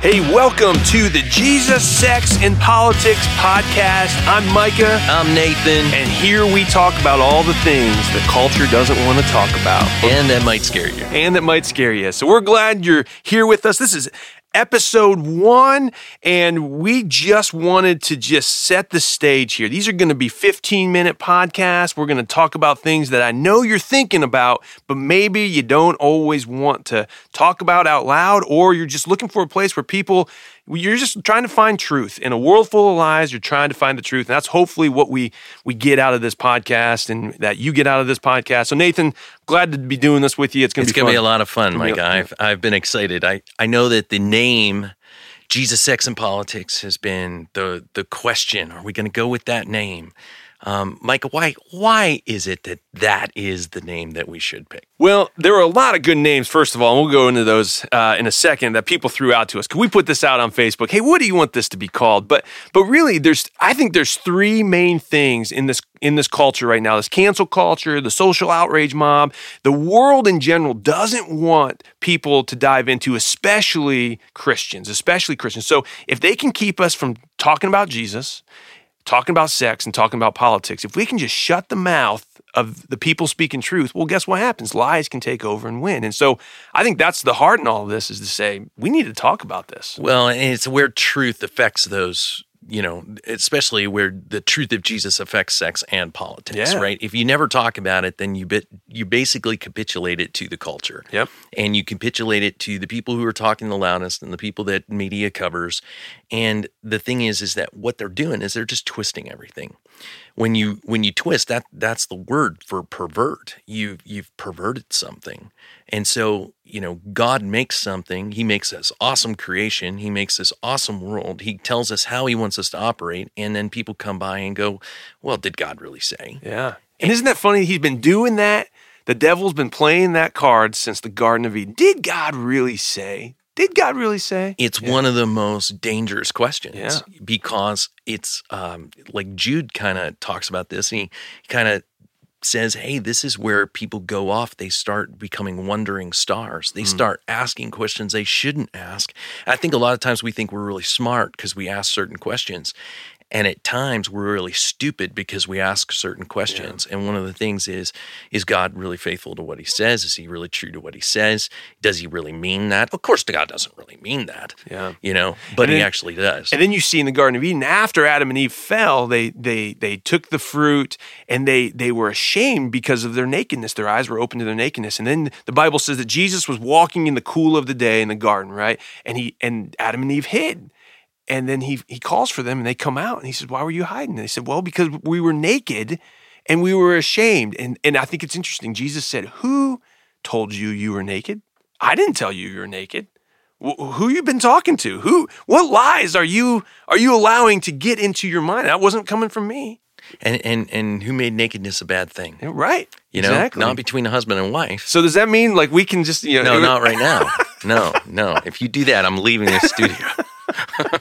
Hey, welcome to the Jesus, Sex, and Politics podcast. I'm Micah, I'm Nathan, and here we talk about all the things the culture doesn't want to talk about and that might scare you. and that might scare you. So we're glad you're here with us. This is episode one, and we just wanted to just set the stage here. These are going to be 15 minute podcasts. We're going to talk about things that I know you're thinking about, but maybe you don't always want to talk about out loud, or you're just looking for a place where people you're just trying to find truth in a world full of lies you're trying to find the truth and that's hopefully what we we get out of this podcast and that you get out of this podcast so nathan glad to be doing this with you it's gonna It's be going to fun. be a lot of fun, Mike. be a- I've I've been excited. I I know that the name Jesus, Sex, and Politics has been the the question. Are we going to go with that name? Um, why why is it that that is the name that we should pick? Well, there are a lot of good names, first of all, and we'll go into those uh, in a second that people threw out to us. Can we put this out on Facebook? Hey, what do you want this to be called? But but really, there's I think there's three main things in this in this culture right now: this cancel culture, the social outrage mob, the world in general doesn't want people to dive into, especially Christians, especially Christians. So if they can keep us from talking about Jesus, talking about sex and talking about politics, if we can just shut the mouth of the people speaking truth, well, guess what happens? Lies can take over and win. And so I think that's the heart in all of this is to say, we need to talk about this. Well, and it's where truth affects those, you know, especially where the truth of Jesus affects sex and politics, Yeah. right? If you never talk about it, then you bit you basically capitulate it to the culture. Yep. And you capitulate it to the people who are talking the loudest and the people that media covers. And the thing is is that what they're doing is they're just twisting everything. When you when you twist that that's the word for pervert. You you've perverted something. And so, you know, God makes something. He makes this awesome creation. He makes this awesome world. He tells us how he wants us to operate. And then people come by and go, well, did God really say? Yeah. And isn't that funny? He's been doing that. The devil's been playing that card since the Garden of Eden. Did God really say? Did God really say? It's one of the most dangerous questions Yeah. because it's um, like Jude kind of talks about this. He kind of says, Hey, this is where people go off. They start becoming wandering stars. They mm. start asking questions they shouldn't ask. I think a lot of times we think we're really smart because we ask certain questions. And at times we're really stupid because we ask certain questions. And one of the things is, is God really faithful to what he says? Is he really true to what he says? Does he really mean that? Of course, God doesn't really mean that. Yeah. You know, but And he then- actually does. And then you see in the Garden of Eden, after Adam and Eve fell, they they they took the fruit and they they were ashamed because of their nakedness. Their eyes were open to their nakedness. And then the Bible says that Jesus was walking in the cool of the day in the garden, right? And he and Adam and Eve hid. And then he he calls for them and they come out and he says, Why were you hiding? And they said, Well, because we were naked and we were ashamed. And and I think it's interesting. Jesus said, Who told you you were naked? I didn't tell you you were naked. Wh- who you been talking to? Who? What lies are you are you allowing to get into your mind? That wasn't coming from me. and and and who made nakedness a bad thing? Right. You know, exactly. not between a husband and wife. so does that mean like we can just you know? No, not right now. No, no. If you do that, I'm leaving the studio.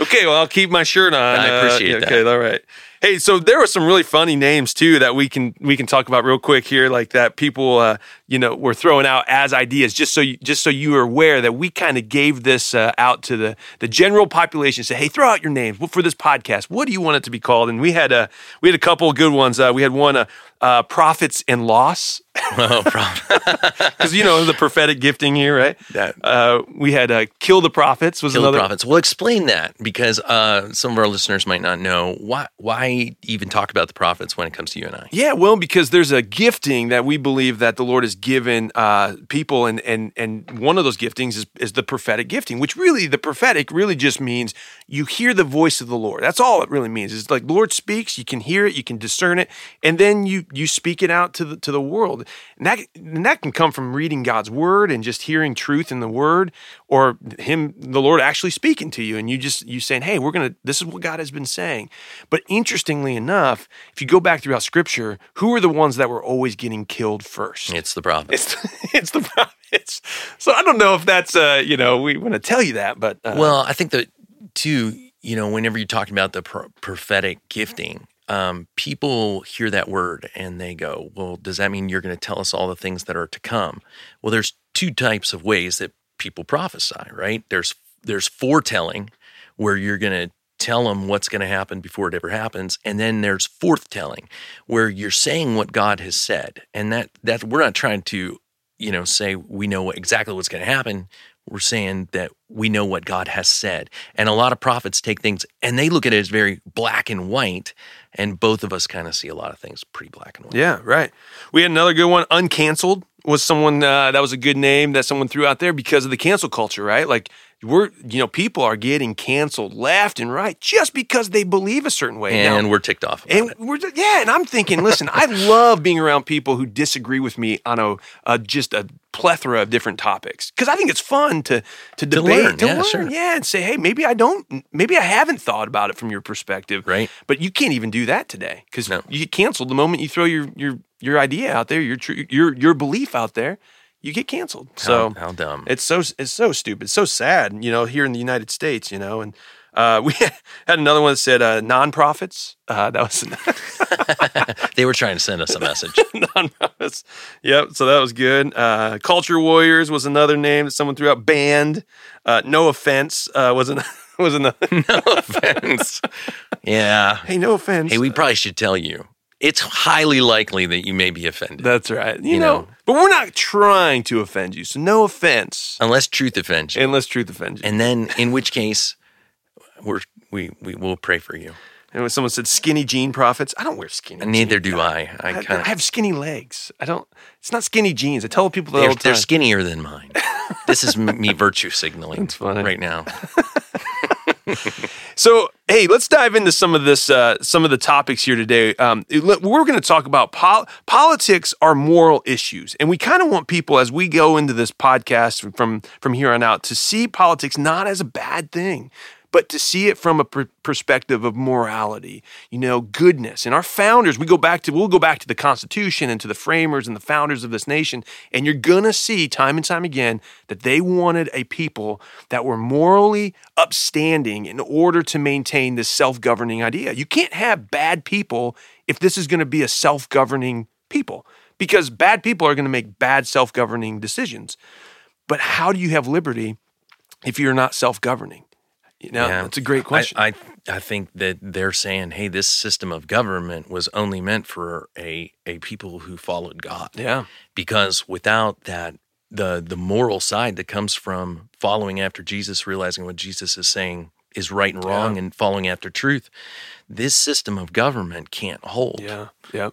Okay, well I'll keep my shirt on. I Uh, appreciate yeah, that. Okay, all right. Hey, so there were some really funny names too that we can we can talk about real quick here, like that people uh, you know were throwing out as ideas, just so you, just so you are aware that we kind of gave this uh, out to the the general population. Say, hey, throw out your names for this podcast. What do you want it to be called? And we had a we had a couple of good ones. Uh, we had one, uh, uh, profits and loss, oh, because you know the prophetic gifting here, right? That- uh, we had uh, kill the prophets was Kill another. the prophets. Well, explain that because uh, some of our listeners might not know why. Why even talk about the prophets when it comes to you and I? Yeah, well, because there's a gifting that we believe that the Lord has given uh, people, and and and one of those giftings is is the prophetic gifting, which really the prophetic really just means you hear the voice of the Lord. That's all it really means. It's like Lord speaks, you can hear it, you can discern it, and then you you speak it out to the to the world. And that and that can come from reading God's word and just hearing truth in the word, or Him, the Lord, actually speaking to you, and you just you saying, "Hey, we're gonna. This is what God has been saying." But interestingly enough, if you go back throughout Scripture, who are the ones that were always getting killed first? It's the prophets. It's it's the prophets. So I don't know if that's uh you know we want to tell you that, but uh, Well, I think that too, you know, whenever you're talking about the pro- prophetic gifting, um, people hear that word and they go, well, does that mean you're going to tell us all the things that are to come? Well, there's two types of ways that people prophesy, right? There's there's foretelling where you're going to tell them what's going to happen before it ever happens and then there's forthtelling where you're saying what God has said and that that we're not trying to you know say we know exactly what's going to happen we're saying that we know what God has said and a lot of prophets take things and they look at it as very black and white and both of us kind of see a lot of things pretty black and white Yeah, right. We had another good one. Uncanceled was someone uh, that was a good name that someone threw out there because of the cancel culture, right? Like we're, you know, people are getting canceled left and right just because they believe a certain way. Now- and we're ticked off and it. we're yeah, and I'm thinking, listen, I love being around people who disagree with me on a, a just a plethora of different topics because I think it's fun to to debate, to learn, yeah, sure. yeah, and say, hey, maybe I don't, maybe I haven't thought about it from your perspective, Right. But you can't even do that today because No. you get canceled the moment you throw your your your idea out there, your tr- your your belief out there, you get canceled. So how, how dumb it's so it's so stupid, so sad. You know, here in the United States, you know, and uh, we had another one that said uh, non-profits. Uh, that was they were trying to send us a message non-profits. Yep. So that was good. Uh, Culture Warriors was another name that someone threw out. Band. Uh, no offense uh, was an, was another. no offense yeah hey, no offense. hey we probably should tell you it's highly likely that you may be offended That's right. You, You know, know. but we're not trying to offend you. So no offense, unless truth offends you unless truth offends you. and then in which case we're we we will pray for you And when someone said skinny jean prophets, I don't wear skinny. neither jeans. do i i I, kind I have skinny legs. I don't. It's not skinny jeans. I tell people that they're, the they're skinnier than mine this is me virtue signaling That's funny. right now So, hey, let's dive into some of this, uh, some of the topics here today. Um, we're going to talk about pol- politics are moral issues, and we kind of want people as we go into this podcast from from here on out to see politics not as a bad thing, but to see it from a per- perspective of morality, you know, goodness. And our founders, we go back to, we'll go back to the Constitution and to the framers and the founders of this nation, and you're gonna see time and time again that they wanted a people that were morally upstanding in order to maintain this self-governing idea. You can't have bad people if this is gonna be a self-governing people, because bad people are gonna make bad self-governing decisions. But how do you have liberty if you're not self-governing? You know, Yeah. that's a great question. I, I I think that they're saying, hey, this system of government was only meant for a a people who followed God. yeah. Because without that, the the moral side that comes from following after Jesus, realizing what Jesus is saying is right and wrong, and following after truth, this system of government can't hold. Yeah, yeah.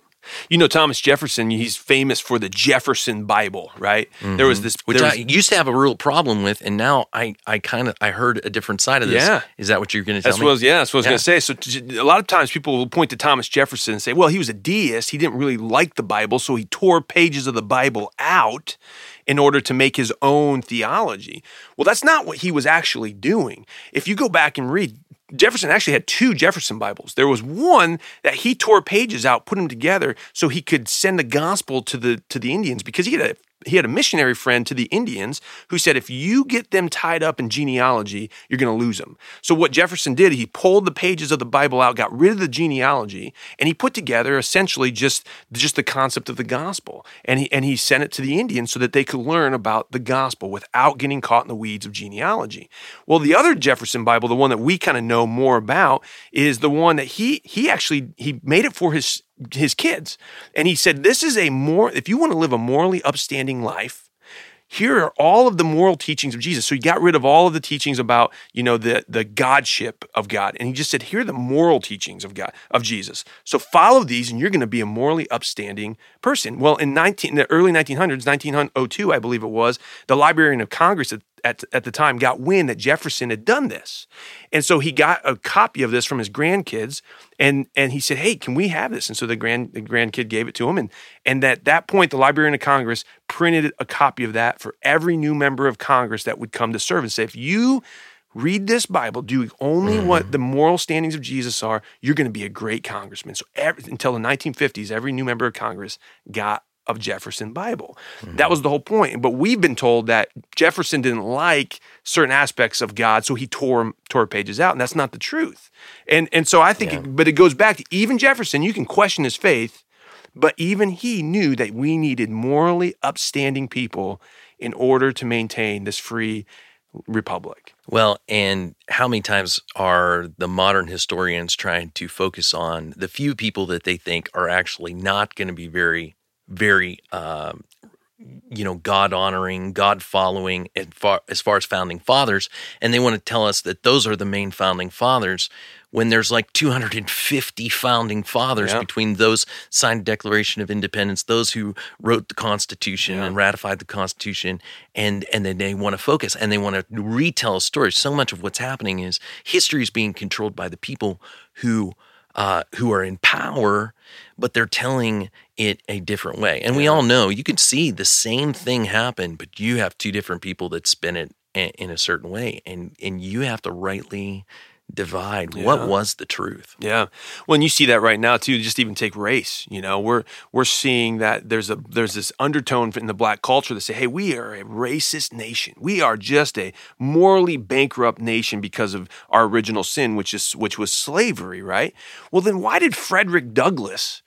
You know Thomas Jefferson. He's famous for the Jefferson Bible, right? There was mm-hmm. this, Which there I used to have a real problem with, and now I, I kind of I heard a different side of this. Yeah. Is that what you're going to tell That's me? was, yeah, that's what I was Yeah. going to say. So a lot of times people will point to Thomas Jefferson and say, well, he was a deist. He didn't really like the Bible, so he tore pages of the Bible out in order to make his own theology. Well, that's not what he was actually doing. If you go back and read, Jefferson actually had two Jefferson Bibles. There was one that he tore pages out, put them together so he could send the gospel to the to the Indians because he had a he had a missionary friend to the Indians who said, if you get them tied up in genealogy, you're going to lose them. So, what Jefferson did, he pulled the pages of the Bible out, got rid of the genealogy, and he put together essentially just, just the concept of the gospel. And he, and he sent it to the Indians so that they could learn about the gospel without getting caught in the weeds of genealogy. Well, the other Jefferson Bible, the one that we kind of know more about, is the one that he he actually he made it for his his kids. And he said, This is a more, if you want to live a morally upstanding life, here are all of the moral teachings of Jesus. So he got rid of all of the teachings about, you know, the the godship of God. And he just said, here are the moral teachings of God, of Jesus. So follow these and you're going to be a morally upstanding person. Well, in 19 the early 1900s, 1902, I believe it was, the Librarian of Congress at, at, at the time got wind that Jefferson had done this. And so he got a copy of this from his grandkids and and he said, "Hey, can we have this?" And so the grand the grandkid gave it to him and and at that point the Librarian of Congress printed a copy of that for every new member of Congress that would come to serve and say, "If you read this Bible, do only mm-hmm. what the moral standings of Jesus are, you're going to be a great congressman." So every, until the 1950s, every new member of Congress got of Jefferson Bible. Mm-hmm. That was the whole point. But we've been told that Jefferson didn't like certain aspects of God, so he tore tore pages out, and that's not the truth. And and so I think, Yeah. it, but it goes back to even Jefferson. You can question his faith, But even he knew that we needed morally upstanding people in order to maintain this free republic. Well, and how many times are the modern historians trying to focus on the few people that they think are actually not going to be very, very, um, you know, God honoring, God following, as far, as far as founding fathers, and they want to tell us that those are the main founding fathers when there's like 250 founding fathers Yeah. between those signed Declaration of Independence, those who wrote the Constitution Yeah. and ratified the Constitution, and and then they want to focus and they want to retell a story. So much of what's happening is history is being controlled by the people who uh, who are in power, but they're telling it a different way. And we all know you can see the same thing happen, but you have two different people that spin it in, in a certain way, and and you have to rightly divide Yeah. what was the truth. Yeah. Well, and you see that right now too. Just even take race. You know, we're we're seeing that there's a there's this undertone in the black culture that say, "Hey, we are a racist nation. We are just a morally bankrupt nation because of our original sin, which is which was slavery." Right. Well, then why did Frederick Douglass?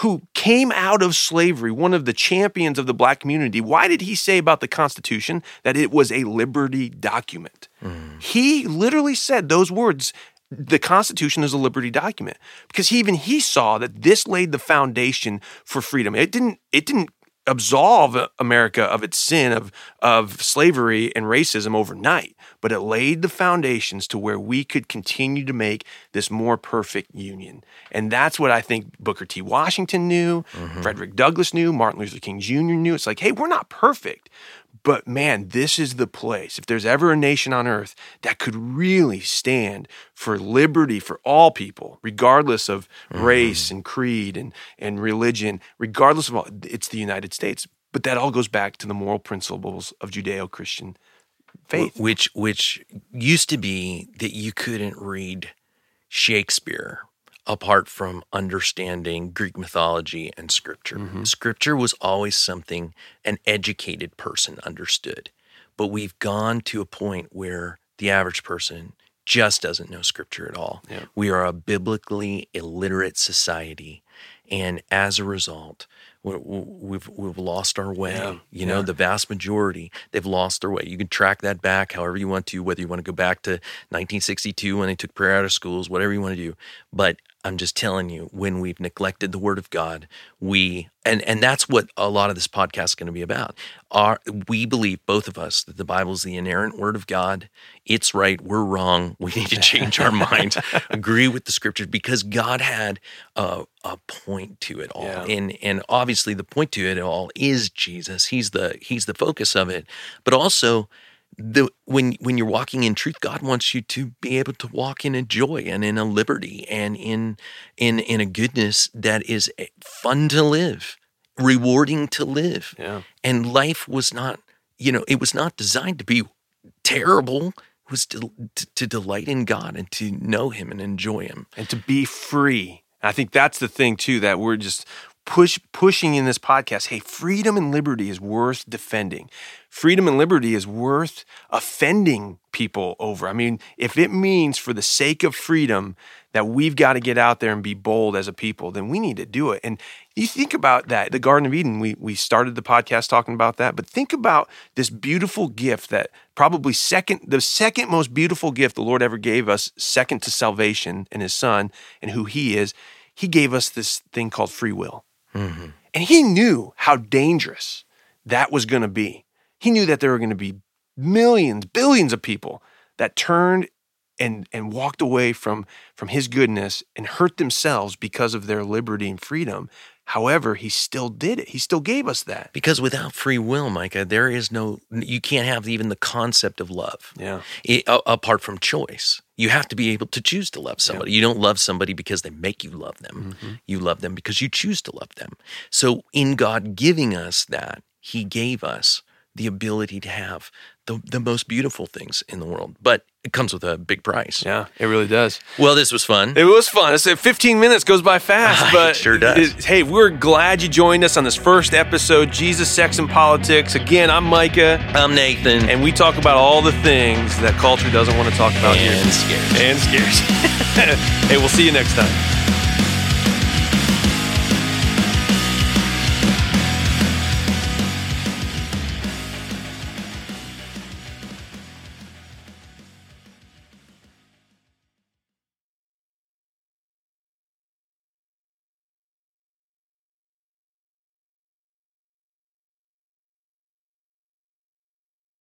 Who came out of slavery, one of the champions of the black community, why did he say about the Constitution that it was a liberty document? Hmm. He literally said those words the Constitution is a liberty document because he, even he saw that this laid the foundation for freedom. It didn't. It didn't absolve America of its sin of of slavery and racism overnight, but it laid the foundations to where we could continue to make this more perfect union. And that's what I think Booker T. Washington knew, mm-hmm. Frederick Douglass knew, Martin Luther King Jr. knew. It's like, hey, we're not perfect, but man, this is the place. If there's ever a nation on earth that could really stand for liberty for all people, regardless of mm-hmm. race and creed and, and religion, regardless of all, it's the United States. But that all goes back to the moral principles of Judeo Christian faith. which which used to be that you couldn't read Shakespeare apart from understanding Greek mythology and scripture. Mm-hmm. Scripture was always something an educated person understood. But we've gone to a point where the average person just doesn't know scripture at all. Yeah. We are a biblically illiterate society. And as a result, we- we- we've, we've lost our way. Yeah, You know, yeah. the vast majority, they've lost their way. You can track that back however you want to, whether you want to go back to 1962 when they took prayer out of schools, whatever you want to do. But I'm just telling you, when we've neglected the word of God, we and and that's what a lot of this podcast is going to be about. Our we believe both of us that the Bible is the inerrant word of God. It's right, we're wrong. We need to change our mind, agree with the scriptures because God had a, a point to it all. Yeah. And and obviously the point to it all is Jesus. He's the he's the focus of it. But also the when when you're walking in truth, God wants you to be able to walk in a joy and in a liberty and in in in a goodness that is eh, fun to live, rewarding to live. Yeah. And life was not, you know, it was not designed to be terrible. It was to, to, to delight in God and to know Him and enjoy Him. and to be free. I think that's the thing too that we're just push pushing in this podcast. Hey, freedom and liberty is worth defending. Freedom and liberty is worth offending people over. I mean, if it means for the sake of freedom that we've got to get out there and be bold as a people, then we need to do it. And you think about that, the Garden of Eden, we we started the podcast talking about that, but think about this beautiful gift that probably second the second most beautiful gift the Lord ever gave us, second to salvation and his son and who he is. He gave us this thing called free will. And he knew how dangerous that was going to be. He knew that there were going to be millions, billions of people that turned and and walked away from from his goodness and hurt themselves because of their liberty and freedom. However, he still did it. He still gave us that. Because without free will, Micah, there is no, you can't have even the concept of love. Yeah. I- a- apart from choice. You have to be able to choose to love somebody. You don't love somebody because they make you love them. Mm-hmm. You love them because you choose to love them. So, in God giving us that, He gave us the ability to have the, the most beautiful things in the world. But it comes with a big price. Yeah, it really does. Well, this was fun. It was fun. I said 15 minutes goes by fast, It but sure does. it- hey, we're glad you joined us on this first episode, Jesus, Sex, and Politics. Again, I'm Micah, I'm Nathan. and we talk about all the things that culture doesn't want to talk about And here. And scares. And scares. hey, we'll see you next time.